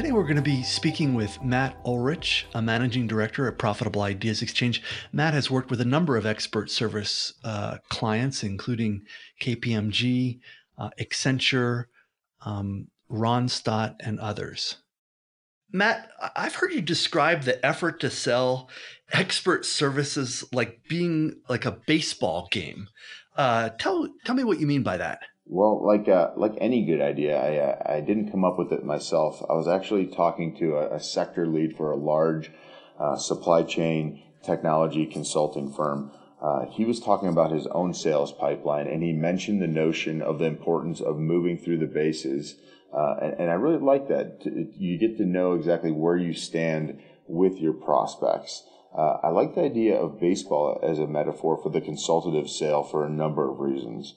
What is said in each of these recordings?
Today we're going to be speaking with Matt Ulrich, a managing director at Profitable Ideas Exchange. Matt has worked with a number of expert service uh, clients, including KPMG, uh, Accenture, um, Randstad, and others. Matt, I've heard you describe the effort to sell expert services like being like a baseball game. Uh, tell tell me what you mean by that. Well, like uh, like any good idea, I uh, I didn't come up with it myself. I was actually talking to a, a sector lead for a large uh, supply chain technology consulting firm. Uh, he was talking about his own sales pipeline, and he mentioned the notion of the importance of moving through the bases. Uh, and, and, I really like that. You get to know exactly where you stand with your prospects. Uh, I like the idea of baseball as a metaphor for the consultative sale for a number of reasons.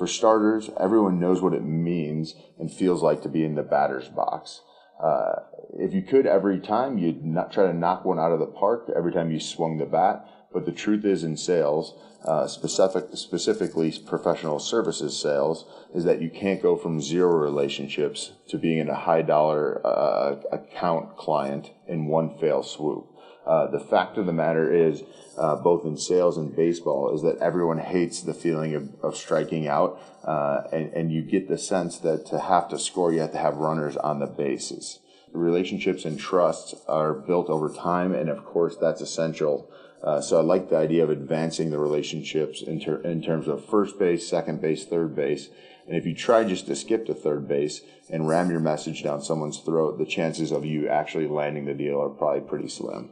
For starters, everyone knows what it means and feels like to be in the batter's box. Uh, if you could every time, you'd not try to knock one out of the park every time you swung the bat. But the truth is, in sales, uh, specific, specifically professional services sales, is that you can't go from zero relationships to being in a high dollar uh, account client in one fail swoop. Uh, the fact of the matter is, uh, both in sales and baseball, is that everyone hates the feeling of, of striking out, uh, and, and you get the sense that to have to score, you have to have runners on the bases. Relationships and trusts are built over time, and of course, that's essential. Uh, so I like the idea of advancing the relationships in, ter- in terms of first base, second base, third base. And if you try just to skip to third base and ram your message down someone's throat, the chances of you actually landing the deal are probably pretty slim.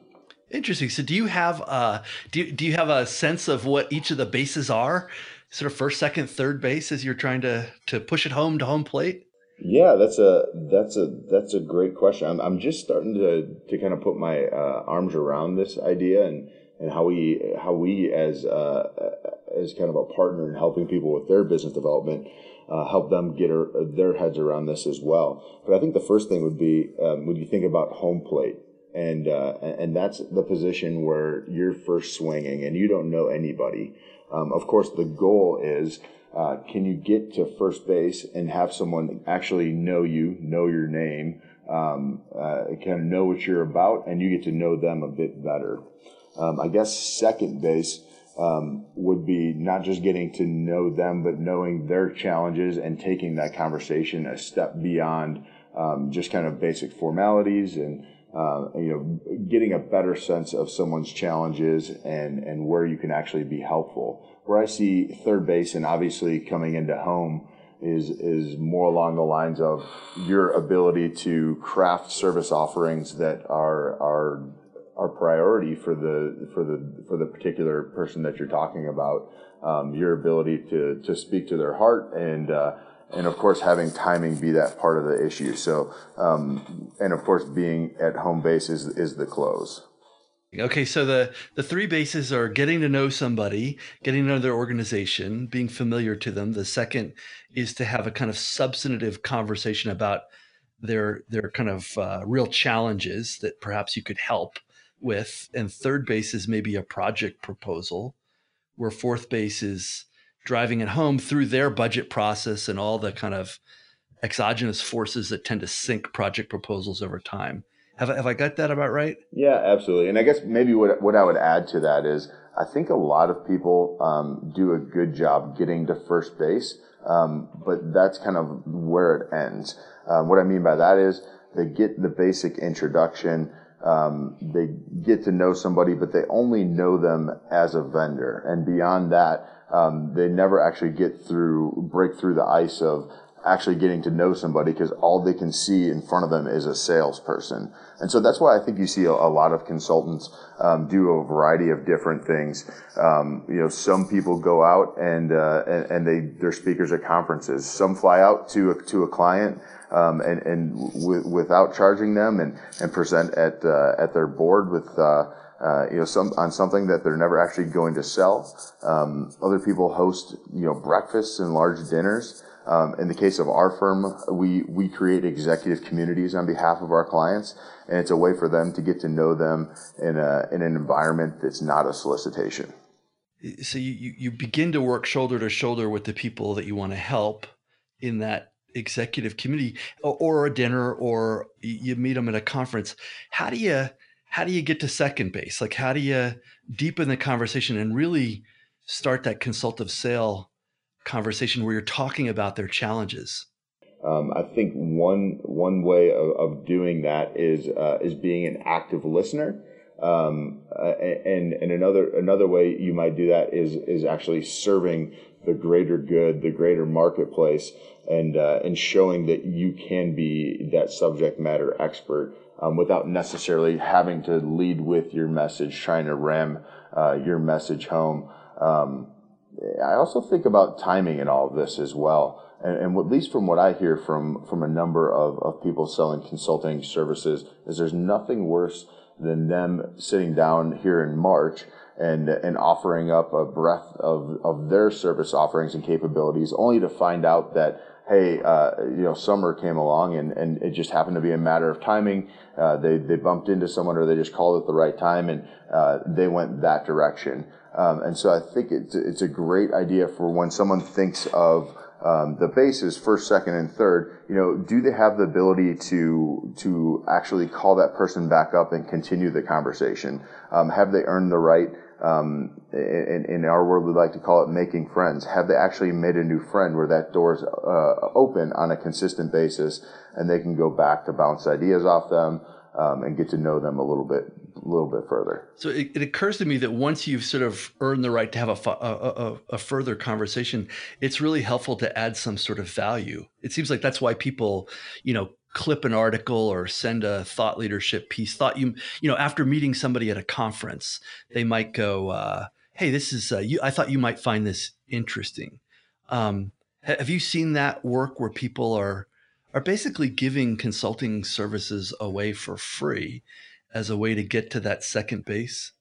Interesting. So do you have uh do do you have a sense of what each of the bases are? Sort of first, second, third base as you're trying to to push it home to home plate? Yeah, that's a that's a that's a great question. I'm I'm just starting to to kind of put my uh, arms around this idea and and how we how we as uh, as kind of a partner in helping people with their business development uh, help them get their heads around this as well. But I think the first thing would be um, when you think about home plate and uh, and that's the position where you're first swinging and you don't know anybody. Um, of course, the goal is uh, can you get to first base and have someone actually know you, know your name, um, uh, kind of know what you're about, and you get to know them a bit better. Um, I guess second base. Um, would be not just getting to know them, but knowing their challenges and taking that conversation a step beyond um, just kind of basic formalities and uh, you know, getting a better sense of someone's challenges and, and where you can actually be helpful. Where I see third base and obviously coming into home is, is more along the lines of your ability to craft service offerings that are, are, are priority for the, for the, for the particular person that you're talking about. Um, your ability to, to speak to their heart and, uh, and of course having timing be that part of the issue. So, um, and of course being at home base is is the close. Okay, so the the three bases are getting to know somebody, getting to know their organization, being familiar to them. The second is to have a kind of substantive conversation about their their kind of uh, real challenges that perhaps you could help with. And third base is maybe a project proposal, where fourth base is driving it home through their budget process and all the kind of exogenous forces that tend to sink project proposals over time. Have I, have I got that about right? Yeah, absolutely. And I guess maybe what, what I would add to that is I think a lot of people um, do a good job getting to first base, um, but that's kind of where it ends. Um, what I mean by that is they get the basic introduction. Um, they get to know somebody, but they only know them as a vendor. And beyond that, um, they never actually get through, break through the ice of actually getting to know somebody because all they can see in front of them is a salesperson. And so that's why I think you see a, a lot of consultants um, do a variety of different things. Um, you know, some people go out and, uh, and, and they they're speakers at conferences. Some fly out to a, to a client um, and and w- without charging them and and present at uh, at their board with. Uh, uh, you know, some on something that they're never actually going to sell. Um, other people host, you know, breakfasts and large dinners. Um, in the case of our firm, we we create executive communities on behalf of our clients, and it's a way for them to get to know them in a in an environment that's not a solicitation. So you you begin to work shoulder to shoulder with the people that you want to help in that executive committee or, or a dinner or you meet them at a conference. How do you how do you get to second base? Like how do you deepen the conversation and really start that consultative sale conversation where you're talking about their challenges? Um, I think one one way of, of doing that is uh, is being an active listener. Um, uh, and and another another way you might do that is is actually serving the greater good, the greater marketplace, and uh, and showing that you can be that subject matter expert um, without necessarily having to lead with your message, trying to ram uh, your message home. Um, I also think about timing in all of this as well and, and, at least from what I hear from from a number of, of people selling consulting services, is there's nothing worse than them sitting down here in March and and offering up a breadth of, of their service offerings and capabilities, only to find out that hey, uh, you know, summer came along and, and it just happened to be a matter of timing. Uh, they they bumped into someone or they just called at the right time and uh, they went that direction. Um, and so I think it's it's a great idea for when someone thinks of um, the bases first, second, and third, you know, do they have the ability to to actually call that person back up and continue the conversation? Um, have they earned the right? Um, in, in, our world, we like to call it making friends. Have they actually made a new friend where that door is uh, open on a consistent basis, and they can go back to bounce ideas off them um, and get to know them a little bit little bit further. So it, it, occurs to me that once you've sort of earned the right to have a, a, a, further conversation, it's really helpful to add some sort of value. It seems like that's why people, you know, clip an article or send a thought leadership piece. Thought you, you know, after meeting somebody at a conference, they might go, uh, "Hey, this is uh, you. I thought you might find this interesting." Um, have you seen that work where people are are basically giving consulting services away for free? As a way to get to that second base?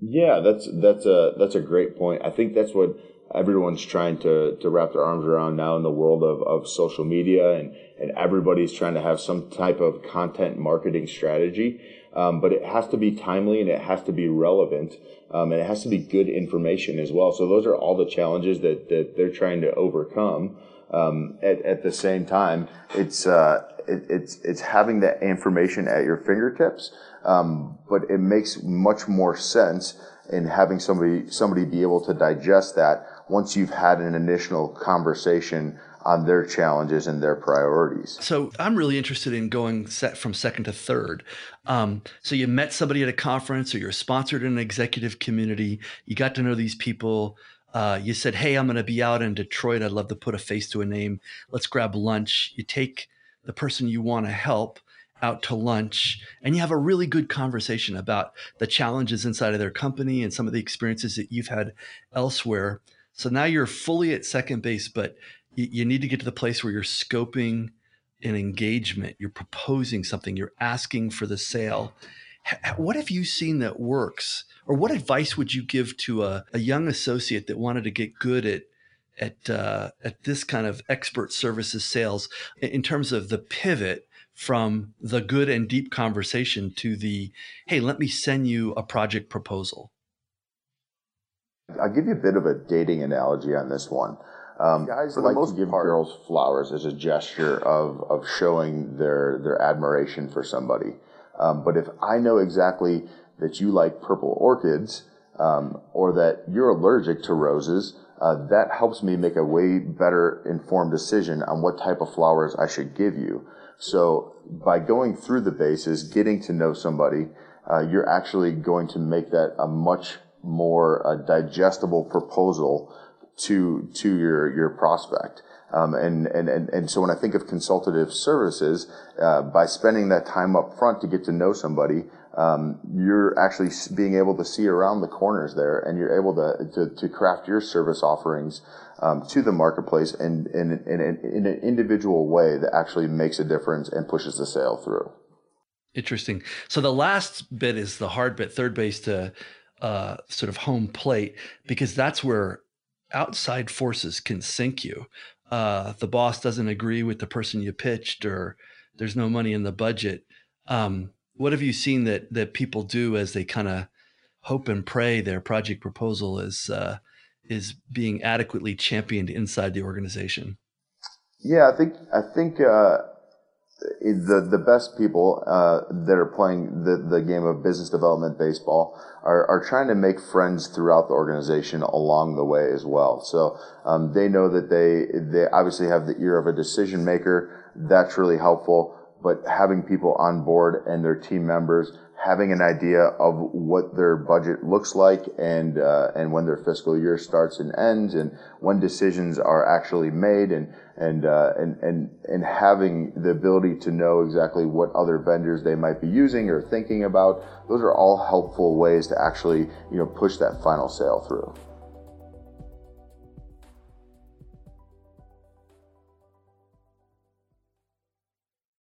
Yeah, that's that's a that's a great point. I think that's what everyone's trying to to wrap their arms around now in the world of, of social media and and everybody's trying to have some type of content marketing strategy. Um, but it has to be timely and it has to be relevant um, and it has to be good information as well. So those are all the challenges that, that they're trying to overcome. Um, at, at the same time, it's uh, it, it's it's having that information at your fingertips, um, but it makes much more sense in having somebody somebody be able to digest that once you've had an initial conversation on their challenges and their priorities. So I'm really interested in going set from second to third. Um, so you met somebody at a conference, or you're sponsored in an executive community. You got to know these people. Uh, you said, "Hey, I'm going to be out in Detroit. I'd love to put a face to a name. Let's grab lunch." You take the person you want to help out to lunch and you have a really good conversation about the challenges inside of their company and some of the experiences that you've had elsewhere. So now you're fully at second base, but you, you need to get to the place where you're scoping an engagement, you're proposing something, you're asking for the sale. What have you seen that works? Or what advice would you give to a, a young associate that wanted to get good at at uh, at this kind of expert services sales in terms of the pivot from the good and deep conversation to the hey let me send you a project proposal i'll give you a bit of a dating analogy on this one. Um, guys for like most to give part, girls flowers as a gesture of, of showing their their admiration for somebody um, but if i know exactly that you like purple orchids um, or that you're allergic to roses uh, that helps me make a way better informed decision on what type of flowers I should give you. So by going through the bases, getting to know somebody, uh, you're actually going to make that a much more uh, digestible proposal to to your your prospect. Um, and, and, and, and so when I think of consultative services, uh, by spending that time up front to get to know somebody, um, you're actually being able to see around the corners there and you're able to, to, to craft your service offerings um, to the marketplace in, in, in, in, an individual way that actually makes a difference and pushes the sale through. Interesting. So the last bit is the hard bit, third base to uh, sort of home plate, because that's where outside forces can sink you. Uh, the boss doesn't agree with the person you pitched, or there's no money in the budget. Um, what have you seen that that people do as they kind of hope and pray their project proposal is uh, is being adequately championed inside the organization? Yeah, I think I think uh, the the best people uh, that are playing the, the game of business development baseball are, are trying to make friends throughout the organization along the way as well. So um, they know that they they obviously have the ear of a decision maker. That's really helpful. But having people on board and their team members having an idea of what their budget looks like and uh, and when their fiscal year starts and ends and when decisions are actually made and and uh, and and and having the ability to know exactly what other vendors they might be using or thinking about those are all helpful ways to actually you know push that final sale through